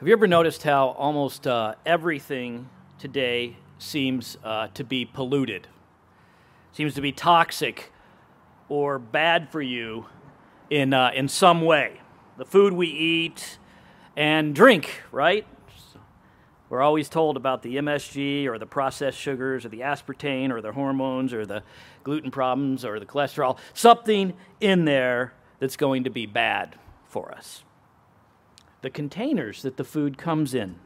Have you ever noticed how almost uh, everything today seems uh, to be polluted? Seems to be toxic or bad for you in, uh, in some way. The food we eat and drink, right? We're always told about the MSG or the processed sugars or the aspartame or the hormones or the gluten problems or the cholesterol. Something in there that's going to be bad for us. The containers that the food comes in,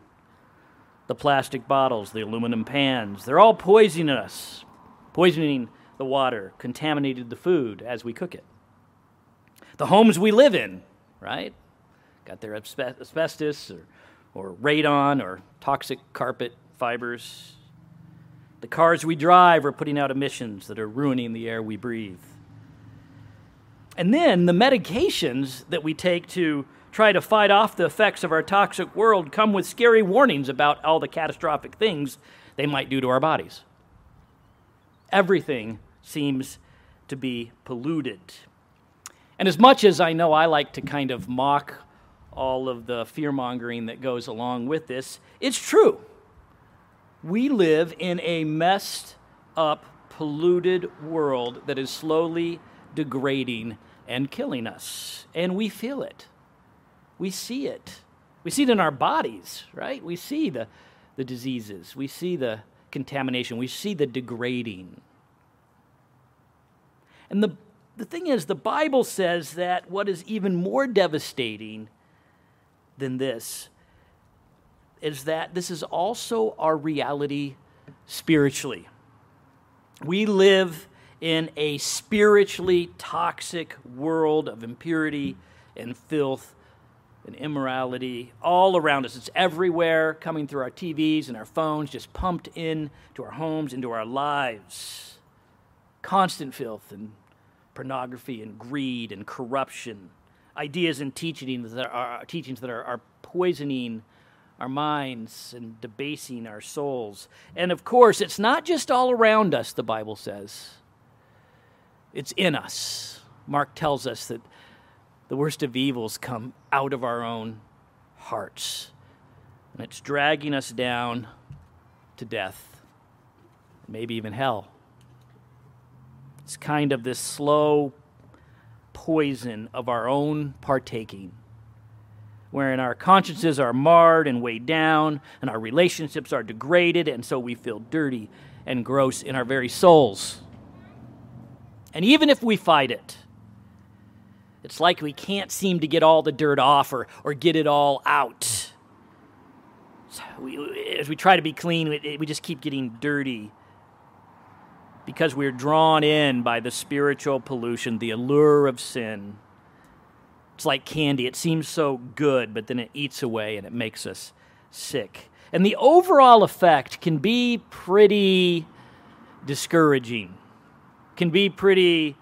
the plastic bottles, the aluminum pans, they're all poisoning us, poisoning the water, contaminated the food as we cook it. The homes we live in, right? Got their asbestos or, or radon or toxic carpet fibers. The cars we drive are putting out emissions that are ruining the air we breathe. And then the medications that we take to try to fight off the effects of our toxic world come with scary warnings about all the catastrophic things they might do to our bodies. Everything seems to be polluted. And as much as I know I like to kind of mock all of the fear mongering that goes along with this, it's true. We live in a messed up, polluted world that is slowly degrading and killing us. And we feel it. We see it. We see it in our bodies, right? We see the, the diseases. We see the contamination. We see the degrading. And the, the thing is, the Bible says that what is even more devastating than this is that this is also our reality spiritually. We live in a spiritually toxic world of impurity and filth and immorality all around us. It's everywhere, coming through our TVs and our phones, just pumped in to our homes, into our lives. Constant filth and pornography and greed and corruption, ideas and teachings that are, teachings that are, are poisoning our minds and debasing our souls. And of course, it's not just all around us, the Bible says. It's in us. Mark tells us that the worst of evils come out of our own hearts. And it's dragging us down to death, maybe even hell. It's kind of this slow poison of our own partaking, wherein our consciences are marred and weighed down, and our relationships are degraded, and so we feel dirty and gross in our very souls. And even if we fight it, it's like we can't seem to get all the dirt off or, or get it all out. So we, as we try to be clean, we, we just keep getting dirty because we're drawn in by the spiritual pollution, the allure of sin. It's like candy. It seems so good, but then it eats away and it makes us sick. And the overall effect can be pretty discouraging can be pretty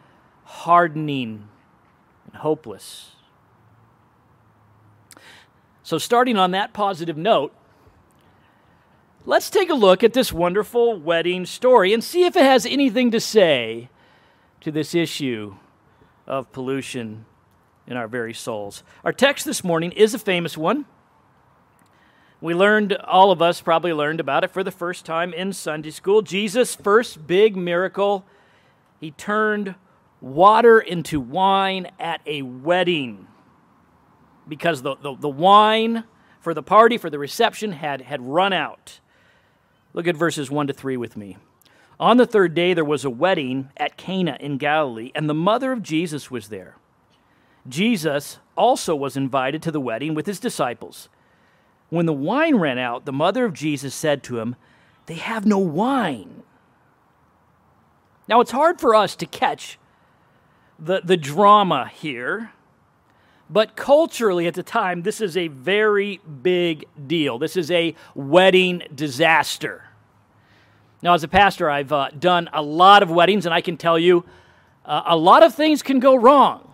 hardening and hopeless. So, starting on that positive note, let's take a look at this wonderful wedding story and see if it has anything to say to this issue of pollution in our very souls. Our text this morning is a famous one. We learned, all of us probably learned about it for the first time in Sunday school. Jesus' first big miracle he turned water into wine at a wedding because the, the, the, wine for the party, for the reception, had, had run out. Look at verses 1 to 3 with me. On the third day, there was a wedding at Cana in Galilee, and the mother of Jesus was there. Jesus also was invited to the wedding with his disciples. When the wine ran out, the mother of Jesus said to him, They have no wine. Now, it's hard for us to catch the, the drama here, but culturally at the time, this is a very big deal. This is a wedding disaster. Now, as a pastor, I've uh, done a lot of weddings, and I can tell you uh, a lot of things can go wrong.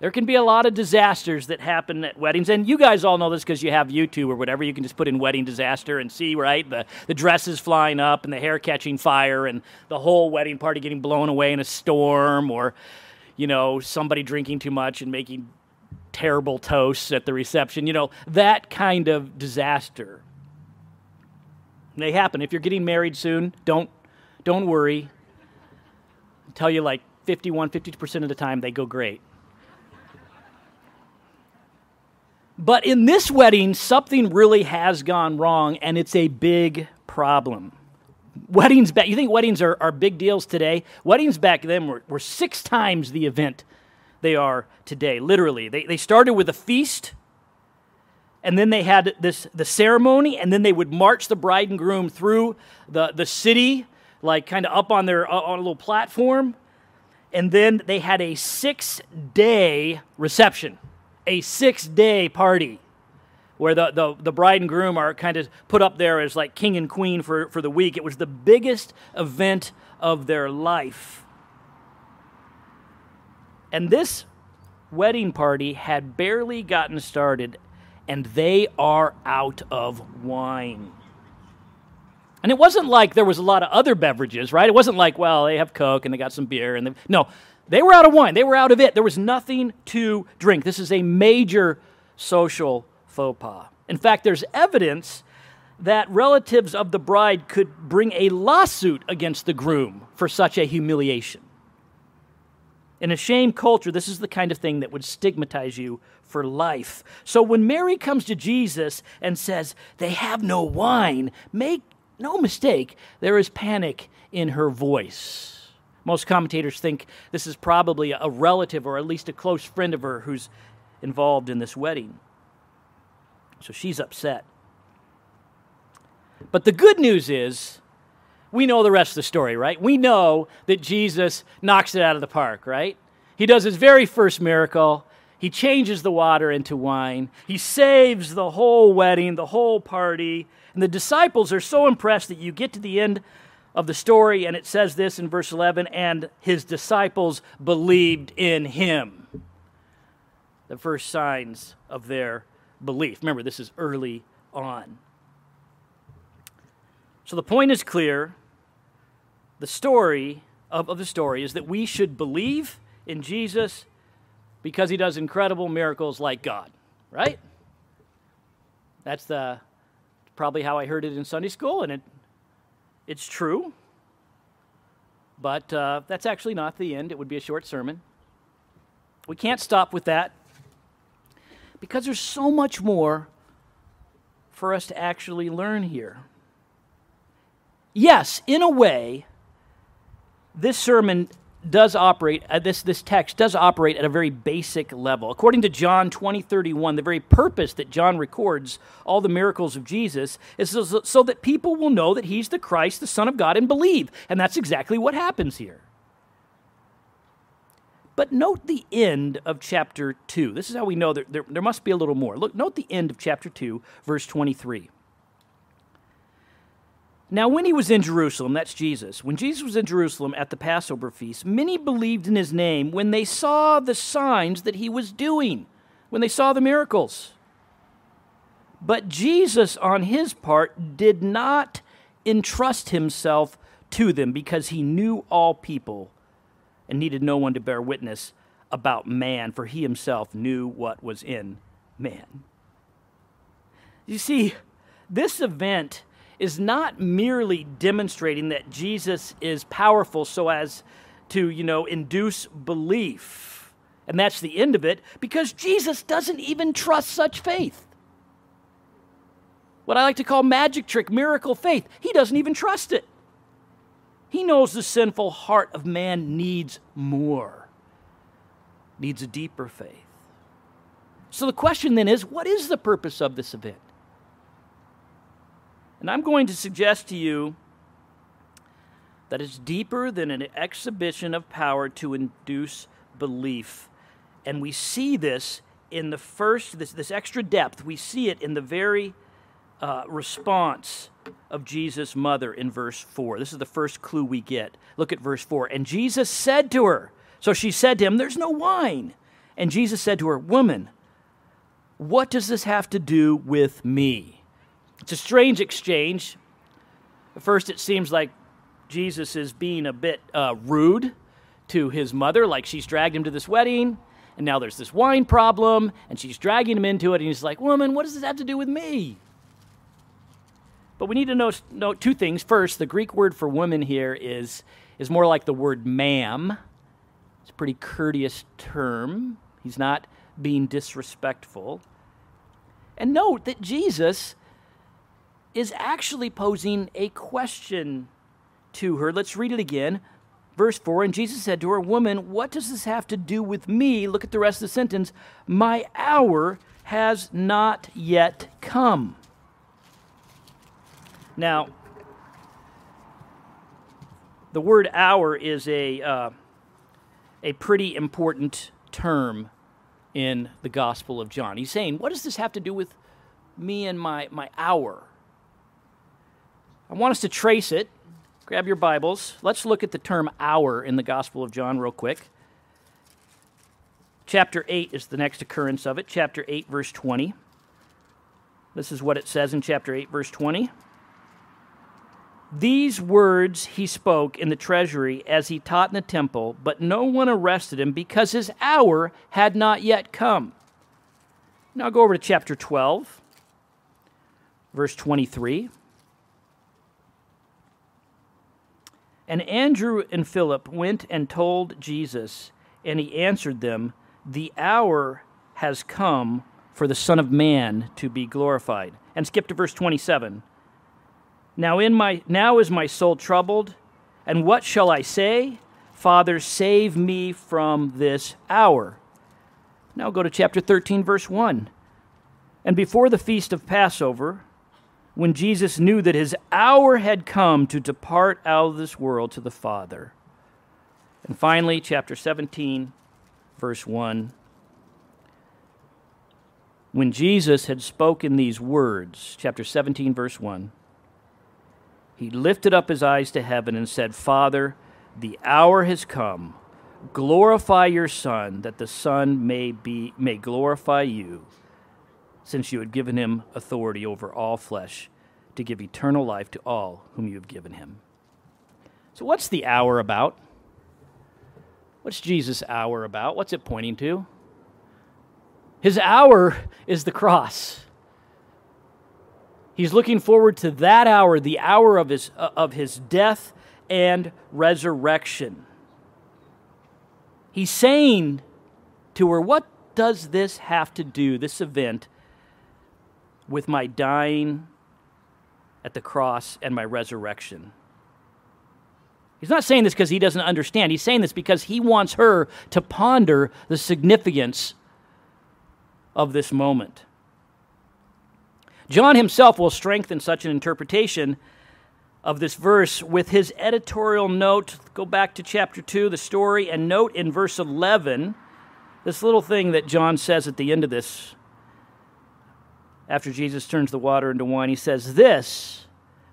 There can be a lot of disasters that happen at weddings, and you guys all know this because you have YouTube or whatever. You can just put in wedding disaster and see, right? The, the dresses flying up and the hair catching fire and the whole wedding party getting blown away in a storm or, you know, somebody drinking too much and making terrible toasts at the reception, you know, that kind of disaster. They happen. If you're getting married soon, don't, don't worry. I tell you like 51, 52% of the time they go great. But in this wedding, something really has gone wrong, and it's a big problem. Weddings back, you think weddings are, are big deals today? Weddings back then were, were six times the event they are today, literally. They, they started with a feast, and then they had this the ceremony, and then they would march the bride and groom through the, the city, like kind of up on their on a little platform, and then they had a six day reception, a six day party where the, the, the bride and groom are kind of put up there as like king and queen for, for the week. It was the biggest event of their life. And this wedding party had barely gotten started, and they are out of wine. And it wasn't like there was a lot of other beverages, right? It wasn't like, well, they have Coke and they got some beer and they, no, they were out of wine. They were out of it. There was nothing to drink. This is a major social faux pas. In fact, there's evidence that relatives of the bride could bring a lawsuit against the groom for such a humiliation. In a shame culture, this is the kind of thing that would stigmatize you for life. So when Mary comes to Jesus and says, They have no wine, make no mistake, there is panic in her voice. Most commentators think this is probably a relative or at least a close friend of her who's involved in this wedding. So she's upset. But the good news is, we know the rest of the story, right? We know that Jesus knocks it out of the park, right? He does his very first miracle. He changes the water into wine. He saves the whole wedding, the whole party. And the disciples are so impressed that you get to the end of the story, and it says this in verse 11 and his disciples believed in him. The first signs of their belief. Remember, this is early on. So the point is clear. The story of, of the story is that we should believe in Jesus because he does incredible miracles like God, right? That's the probably how I heard it in Sunday school, and it it's true. But uh, that's actually not the end. It would be a short sermon. We can't stop with that because there's so much more for us to actually learn here. Yes, in a way, this sermon does operate, uh, this, this text does operate at a very basic level. According to John 20, 31, the very purpose that John records all the miracles of Jesus is so, so that people will know that he's the Christ, the Son of God, and believe. And that's exactly what happens here. But note the end of chapter 2. This is how we know that there, there must be a little more. Look, note the end of chapter 2, verse 23. Now, when he was in Jerusalem, that's Jesus, when Jesus was in Jerusalem at the Passover feast, many believed in his name when they saw the signs that he was doing, when they saw the miracles. But Jesus, on his part, did not entrust himself to them because he knew all people and needed no one to bear witness about man, for he himself knew what was in man. You see, this event is not merely demonstrating that Jesus is powerful so as to, you know, induce belief. And that's the end of it, because Jesus doesn't even trust such faith. What I like to call magic trick, miracle faith. He doesn't even trust it. He knows the sinful heart of man needs more, needs a deeper faith. So the question then is what is the purpose of this event? And I'm going to suggest to you that it's deeper than an exhibition of power to induce belief. And we see this in the first, this, this extra depth, we see it in the very uh, response of Jesus' mother in verse 4. This is the first clue we get. Look at verse 4. And Jesus said to her, So she said to him, There's no wine. And Jesus said to her, Woman, what does this have to do with me? It's a strange exchange. At first, it seems like Jesus is being a bit uh, rude to his mother, like she's dragged him to this wedding and now there's this wine problem, and she's dragging him into it, and he's like, Woman, what does this have to do with me? But we need to note, note two things. First, the Greek word for woman here is, is more like the word ma'am. It's a pretty courteous term. He's not being disrespectful. And note that Jesus is actually posing a question to her. Let's read it again. Verse 4 And Jesus said to her, Woman, what does this have to do with me? Look at the rest of the sentence. My hour has not yet come. Now, the word hour is a, uh, a pretty important term in the Gospel of John. He's saying, What does this have to do with me and my, my hour? I want us to trace it. Grab your Bibles. Let's look at the term hour in the Gospel of John real quick. Chapter 8 is the next occurrence of it. Chapter 8, verse 20. This is what it says in chapter 8, verse 20. These words he spoke in the treasury as he taught in the temple, but no one arrested him because his hour had not yet come. Now go over to chapter 12, verse 23. And Andrew and Philip went and told Jesus, and he answered them, The hour has come for the Son of Man to be glorified. And skip to verse 27. Now in my now is my soul troubled, and what shall I say? Father, save me from this hour. Now go to chapter 13 verse 1. And before the feast of Passover, when Jesus knew that his hour had come to depart out of this world to the Father. And finally, chapter 17, verse 1. When Jesus had spoken these words, chapter 17, verse 1, he lifted up his eyes to heaven and said, Father, the hour has come. Glorify your Son, that the Son may, be, may glorify you, since you had given him authority over all flesh to give eternal life to all whom you have given him. So, what's the hour about? What's Jesus' hour about? What's it pointing to? His hour is the cross. He's looking forward to that hour, the hour of his, uh, of his death and resurrection. He's saying to her, What does this have to do, this event, with my dying at the cross and my resurrection? He's not saying this because he doesn't understand. He's saying this because he wants her to ponder the significance of this moment. John himself will strengthen such an interpretation of this verse with his editorial note. Go back to chapter 2, the story, and note in verse 11 this little thing that John says at the end of this. After Jesus turns the water into wine, he says, This,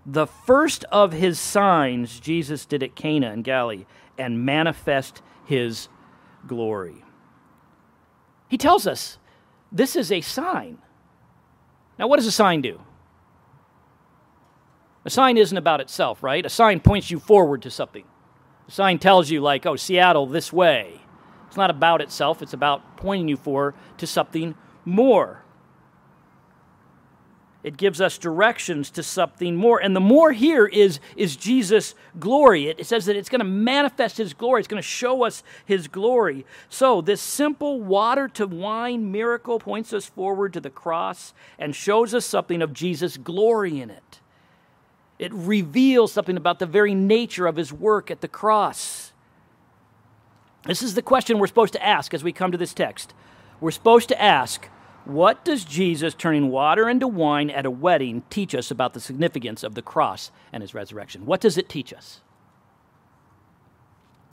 the first of his signs Jesus did at Cana in Galilee, and manifest his glory. He tells us this is a sign. Now, what does a sign do? A sign isn't about itself, right? A sign points you forward to something. A sign tells you, like, oh, Seattle this way. It's not about itself, it's about pointing you forward to something more. It gives us directions to something more. And the more here is, is Jesus' glory. It, says that it's going to manifest his glory, it's going to show us his glory. So, this simple water to wine miracle points us forward to the cross and shows us something of Jesus' glory in it. It reveals something about the very nature of his work at the cross. This is the question we're supposed to ask as we come to this text. We're supposed to ask, what does Jesus turning water into wine at a wedding teach us about the significance of the cross and his resurrection? What does it teach us?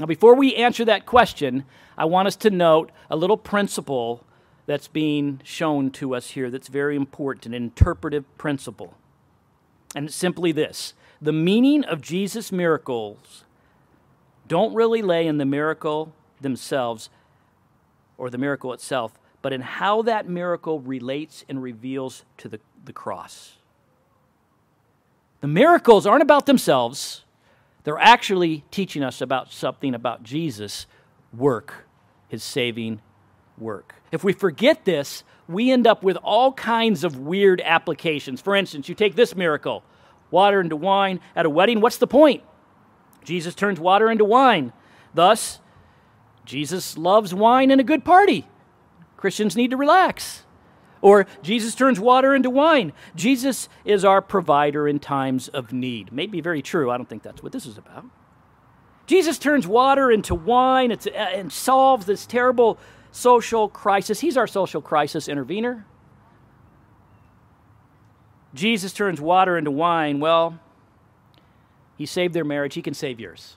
Now, before we answer that question, I want us to note a little principle that's being shown to us here that's very important, an interpretive principle. And it's simply this the meaning of Jesus' miracles don't really lay in the miracle themselves or the miracle itself, but in how that miracle relates and reveals to the, the cross. The miracles aren't about themselves, they're actually teaching us about something about Jesus' work, his saving work. If we forget this, we end up with all kinds of weird applications. For instance, you take this miracle water into wine at a wedding. What's the point? Jesus turns water into wine. Thus, Jesus loves wine and a good party. Christians need to relax. Or Jesus turns water into wine. Jesus is our provider in times of need. May be very true. I don't think that's what this is about. Jesus turns water into wine uh, and solves this terrible social crisis. He's our social crisis intervener. Jesus turns water into wine. Well, he saved their marriage. He can save yours.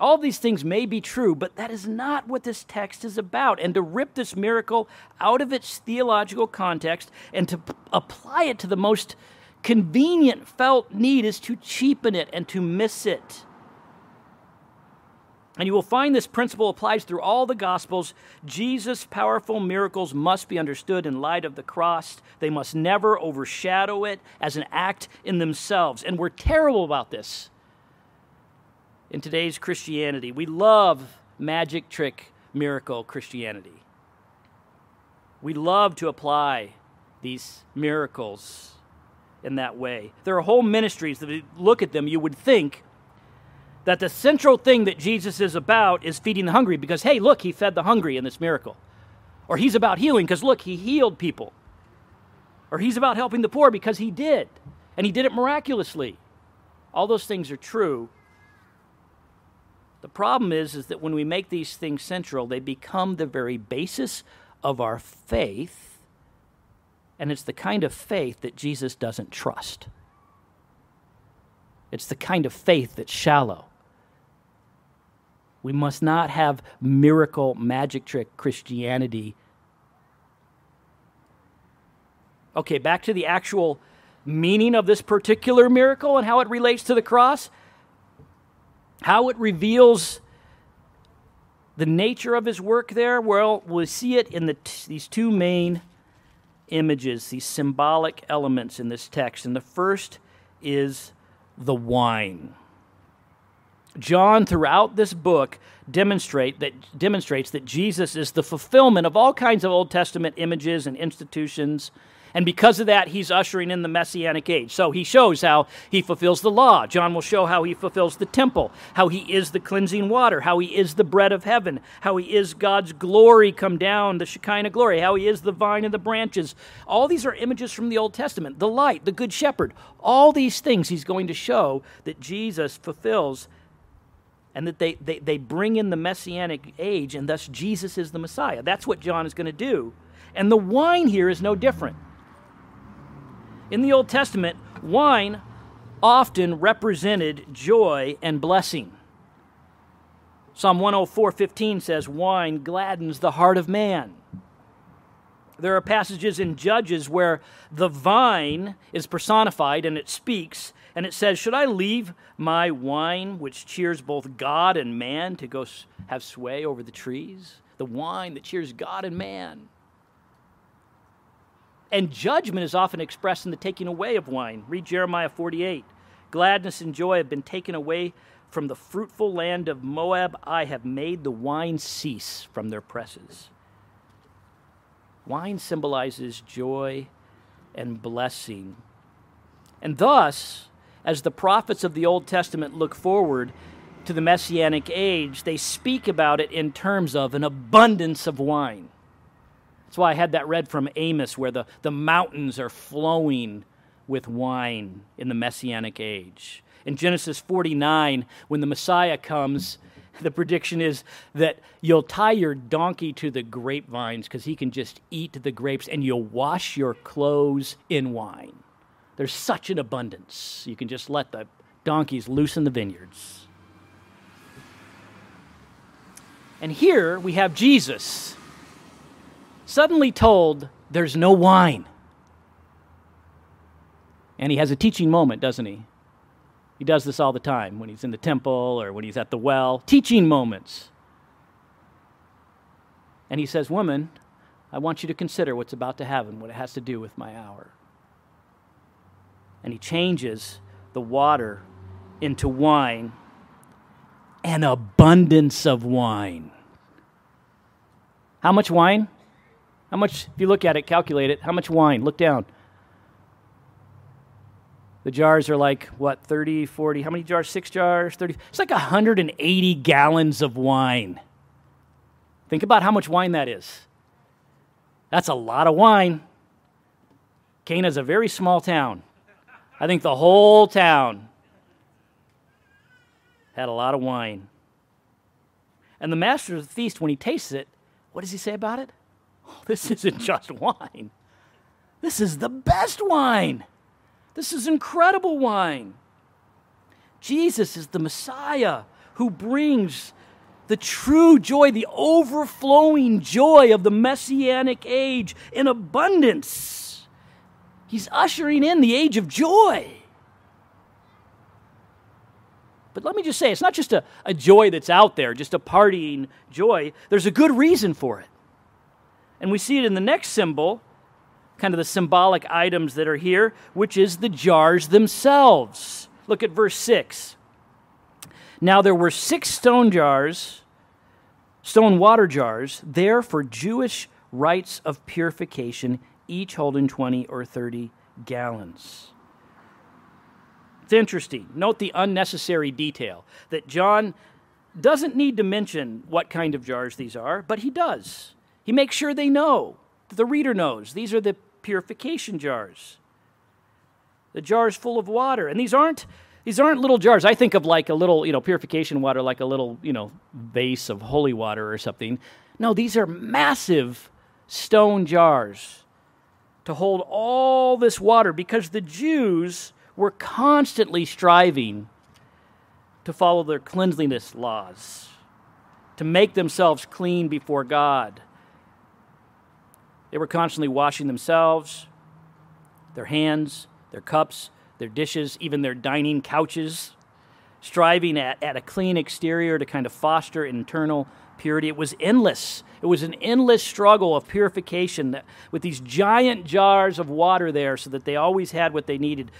All these things may be true, but that is not what this text is about. And to rip this miracle out of its theological context and to p- apply it to the most convenient felt need is to cheapen it and to miss it. And you will find this principle applies through all the Gospels. Jesus' powerful miracles must be understood in light of the cross. They must never overshadow it as an act in themselves. And we're terrible about this in today's Christianity. We love magic trick miracle Christianity. We love to apply these miracles in that way. There are whole ministries that, look at them, you would think that the central thing that Jesus is about is feeding the hungry because, hey, look, he fed the hungry in this miracle. Or he's about healing because, look, he healed people. Or he's about helping the poor because he did, and he did it miraculously. All those things are true. The problem is, is that when we make these things central, they become the very basis of our faith, and it's the kind of faith that Jesus doesn't trust. It's the kind of faith that's shallow. We must not have miracle, magic trick Christianity. Okay, back to the actual meaning of this particular miracle and how it relates to the cross, how it reveals the nature of his work there. Well, we see it in the t- these two main images, these symbolic elements in this text. And the first is the wine. John, throughout this book, demonstrate that, demonstrates that Jesus is the fulfillment of all kinds of Old Testament images and institutions. And because of that, he's ushering in the Messianic age. So he shows how he fulfills the law. John will show how he fulfills the temple, how he is the cleansing water, how he is the bread of heaven, how he is God's glory come down, the Shekinah glory, how he is the vine and the branches. All these are images from the Old Testament the light, the good shepherd. All these things he's going to show that Jesus fulfills and that they, they, they bring in the messianic age, and thus Jesus is the Messiah. That's what John is going to do. And the wine here is no different. In the Old Testament, wine often represented joy and blessing. Psalm 104:15 says wine gladdens the heart of man. There are passages in Judges where the vine is personified and it speaks and it says, "Should I leave my wine which cheers both God and man to go have sway over the trees? The wine that cheers God and man." And judgment is often expressed in the taking away of wine. Read Jeremiah 48. Gladness and joy have been taken away from the fruitful land of Moab. I have made the wine cease from their presses. Wine symbolizes joy and blessing. And thus, as the prophets of the Old Testament look forward to the Messianic age, they speak about it in terms of an abundance of wine. That's why I had that read from Amos, where the, the mountains are flowing with wine in the Messianic age. In Genesis 49, when the Messiah comes, the prediction is that you'll tie your donkey to the grapevines because he can just eat the grapes, and you'll wash your clothes in wine. There's such an abundance. You can just let the donkeys loose in the vineyards. And here we have Jesus suddenly told there's no wine. And he has a teaching moment, doesn't he? He does this all the time when he's in the temple or when he's at the well. Teaching moments. And he says, Woman, I want you to consider what's about to happen, what it has to do with my hour. And he changes the water into wine. an abundance of wine. How much wine? How much, if you look at it, calculate it, how much wine? Look down. The jars are like, what, 30, 40, how many jars? Six jars? 30? It's like 180 gallons of wine. Think about how much wine that is. That's a lot of wine. Cana is a very small town. I think the whole town had a lot of wine. And the master of the feast, when he tastes it, what does he say about it? Oh, this isn't just wine. This is the best wine. This is incredible wine. Jesus is the Messiah who brings the true joy, the overflowing joy of the messianic age in abundance. He's ushering in the age of joy. But let me just say, it's not just a, a joy that's out there, just a partying joy. There's a good reason for it. And we see it in the next symbol, kind of the symbolic items that are here, which is the jars themselves. Look at verse 6. Now there were six stone jars, stone water jars, there for Jewish rites of purification, each holding 20 or 30 gallons. It's interesting. Note the unnecessary detail that John doesn't need to mention what kind of jars these are, but he does. He makes sure they know, that the reader knows. These are the purification jars. The jars full of water. And these aren't these aren't little jars. I think of like a little, you know, purification water, like a little, you know, vase of holy water or something. No, these are massive stone jars to hold all this water because the Jews were constantly striving to follow their cleanliness laws, to make themselves clean before God. They were constantly washing themselves, their hands, their cups, their dishes, even their dining couches, striving at, at a clean exterior to kind of foster internal purity. It was endless. It was an endless struggle of purification that, with these giant jars of water there so that they always had what they needed.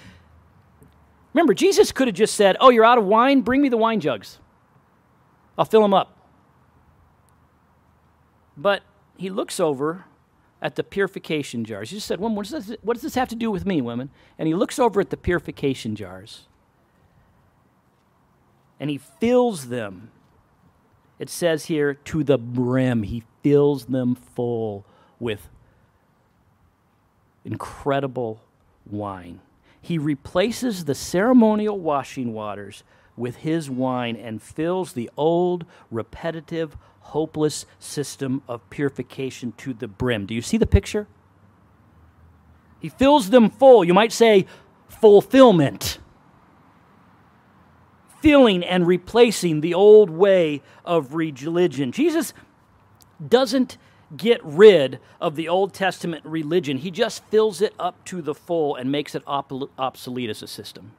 Remember, Jesus could have just said, Oh, you're out of wine? Bring me the wine jugs. I'll fill them up. But he looks over at the purification jars. He just said, Woman, what does, this, what does this have to do with me, women? And he looks over at the purification jars and he fills them. It says here, to the brim. He fills them full with incredible wine. He replaces the ceremonial washing waters with his wine and fills the old, repetitive, hopeless system of purification to the brim. Do you see the picture? He fills them full. You might say fulfillment. Filling and replacing the old way of religion. Jesus doesn't get rid of the Old Testament religion, he just fills it up to the full and makes it obsolete as a system.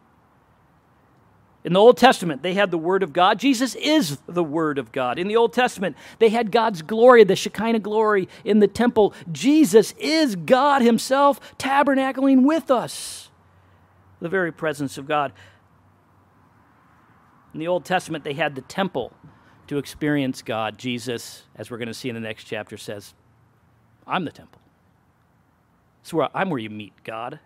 In the Old Testament, they had the Word of God. Jesus is the Word of God. In the Old Testament, they had God's glory, the Shekinah glory in the temple. Jesus is God Himself tabernacling with us, the very presence of God. In the Old Testament, they had the temple to experience God. Jesus, as we're going to see in the next chapter, says, I'm the temple. So I'm where you meet God.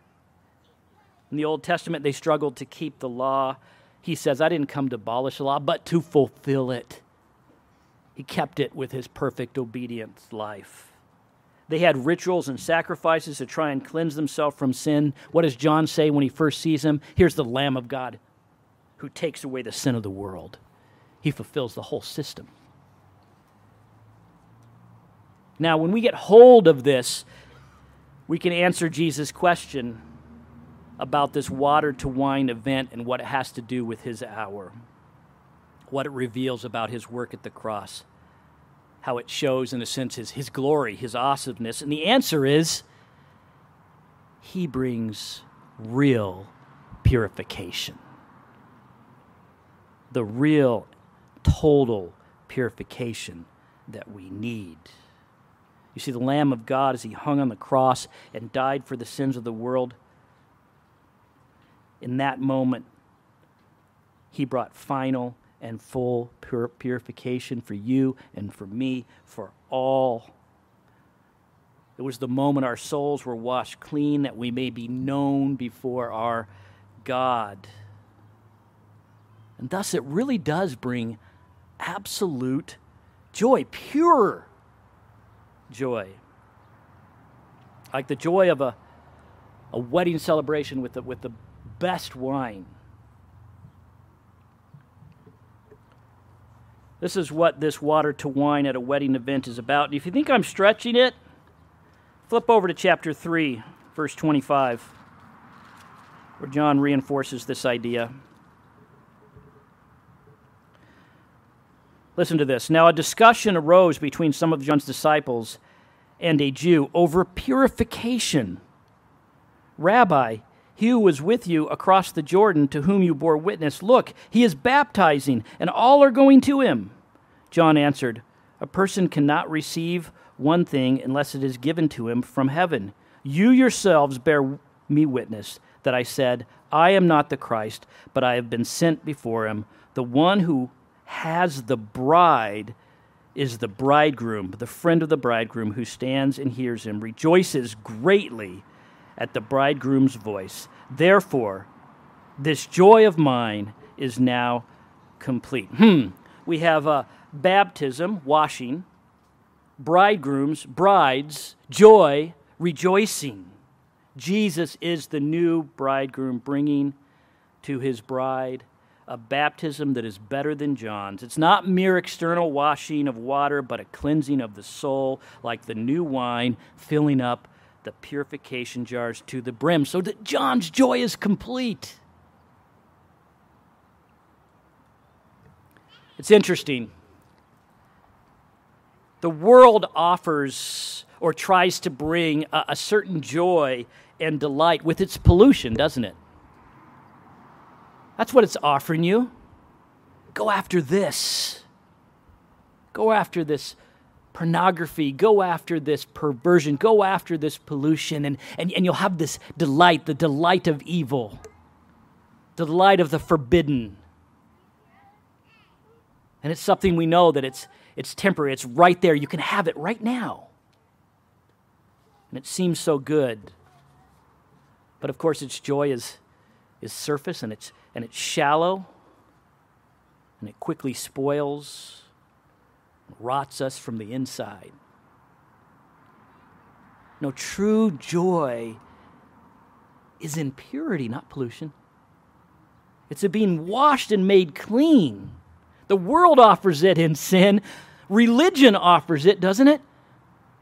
In the Old Testament, they struggled to keep the law he says, I didn't come to abolish the law, but to fulfill it. He kept it with his perfect obedience life. They had rituals and sacrifices to try and cleanse themselves from sin. What does John say when he first sees him? Here's the Lamb of God who takes away the sin of the world. He fulfills the whole system. Now, when we get hold of this, we can answer Jesus' question about this water to wine event and what it has to do with his hour, what it reveals about his work at the cross, how it shows, in a sense, his, his glory, his awesomeness. And the answer is he brings real purification. The real, total purification that we need. You see, the Lamb of God, as he hung on the cross and died for the sins of the world, in that moment, he brought final and full pur- purification for you and for me, for all. It was the moment our souls were washed clean that we may be known before our God. And thus, it really does bring absolute joy, pure joy. Like the joy of a, a wedding celebration with the, with the best wine. This is what this water to wine at a wedding event is about. And if you think I'm stretching it, flip over to chapter 3, verse 25, where John reinforces this idea. Listen to this. Now, a discussion arose between some of John's disciples and a Jew over purification. Rabbi, he who was with you across the Jordan, to whom you bore witness, look, he is baptizing, and all are going to him. John answered, A person cannot receive one thing unless it is given to him from heaven. You yourselves bear me witness that I said, I am not the Christ, but I have been sent before him. The one who has the bride is the bridegroom, the friend of the bridegroom who stands and hears him, rejoices greatly at the bridegroom's voice. Therefore, this joy of mine is now complete. Hmm. We have a baptism, washing, bridegrooms, brides, joy, rejoicing. Jesus is the new bridegroom bringing to his bride a baptism that is better than John's. It's not mere external washing of water, but a cleansing of the soul, like the new wine filling up the purification jars to the brim, so that John's joy is complete. It's interesting. The world offers or tries to bring a, a certain joy and delight with its pollution, doesn't it? That's what it's offering you. Go after this. Go after this pornography. Go after this perversion. Go after this pollution. And, and, and you'll have this delight, the delight of evil, the delight of the forbidden. And it's something we know that it's, it's temporary, it's right there. You can have it right now. And it seems so good. But of course, its joy is, is surface and it's and it's shallow and it quickly spoils, rots us from the inside. No, true joy is in purity, not pollution. It's in being washed and made clean. The world offers it in sin. Religion offers it, doesn't it?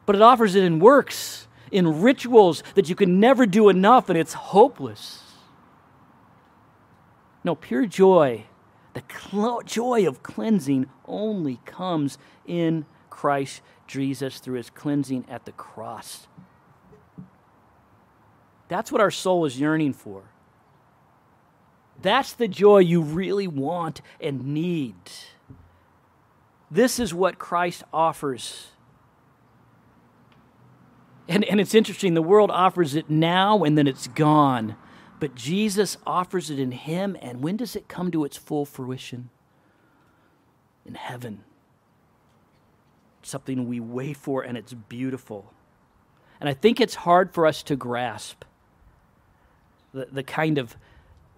But it offers it in works, in rituals that you can never do enough, and it's hopeless. No, pure joy, the cl- joy of cleansing only comes in Christ Jesus through his cleansing at the cross. That's what our soul is yearning for. That's the joy you really want and need. This is what Christ offers. And, and it's interesting, the world offers it now and then it's gone. But Jesus offers it in Him, and when does it come to its full fruition? In heaven. Something we wait for, and it's beautiful. And I think it's hard for us to grasp the, the kind of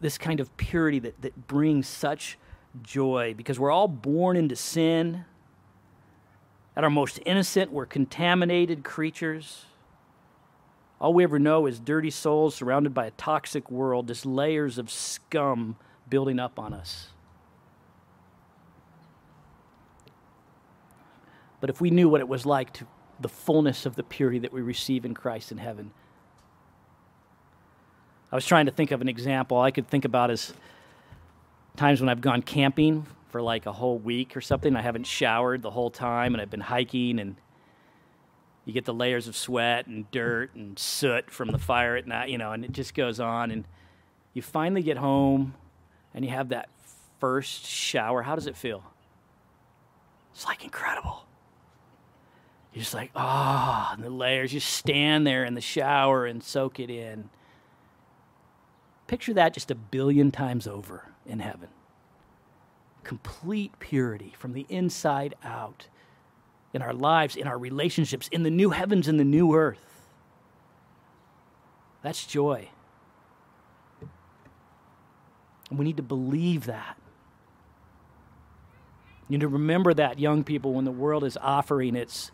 this kind of purity that, that brings such joy because we're all born into sin. At our most innocent, we're contaminated creatures. All we ever know is dirty souls surrounded by a toxic world, just layers of scum building up on us. But if we knew what it was like to the fullness of the purity that we receive in Christ in heaven, I was trying to think of an example I could think about as times when I've gone camping for like a whole week or something. I haven't showered the whole time and I've been hiking and you get the layers of sweat and dirt and soot from the fire at night, you know, and it just goes on. And you finally get home and you have that first shower. How does it feel? It's like incredible. You're just like, ah, oh, the layers. You stand there in the shower and soak it in. Picture that just a billion times over in heaven. complete purity from the inside out in our lives, in our relationships, in the new heavens and the new earth. That's joy. And we need to believe that. You need to remember that, young people, when the world is offering its,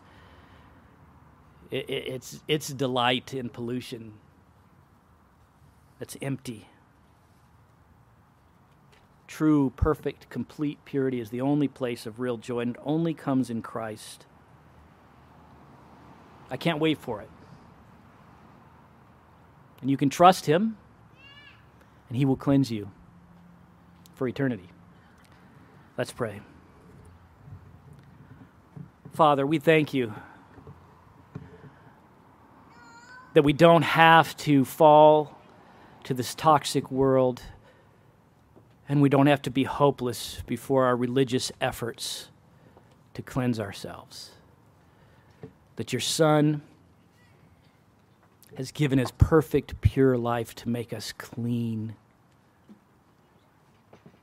its, its delight in pollution that's empty. True, perfect, complete purity is the only place of real joy, and it only comes in Christ. I can't wait for it. And you can trust Him, and He will cleanse you for eternity. Let's pray. Father, we thank you that we don't have to fall to this toxic world and we don't have to be hopeless before our religious efforts to cleanse ourselves. That your Son has given his perfect, pure life to make us clean.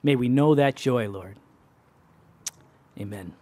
May we know that joy, Lord. Amen.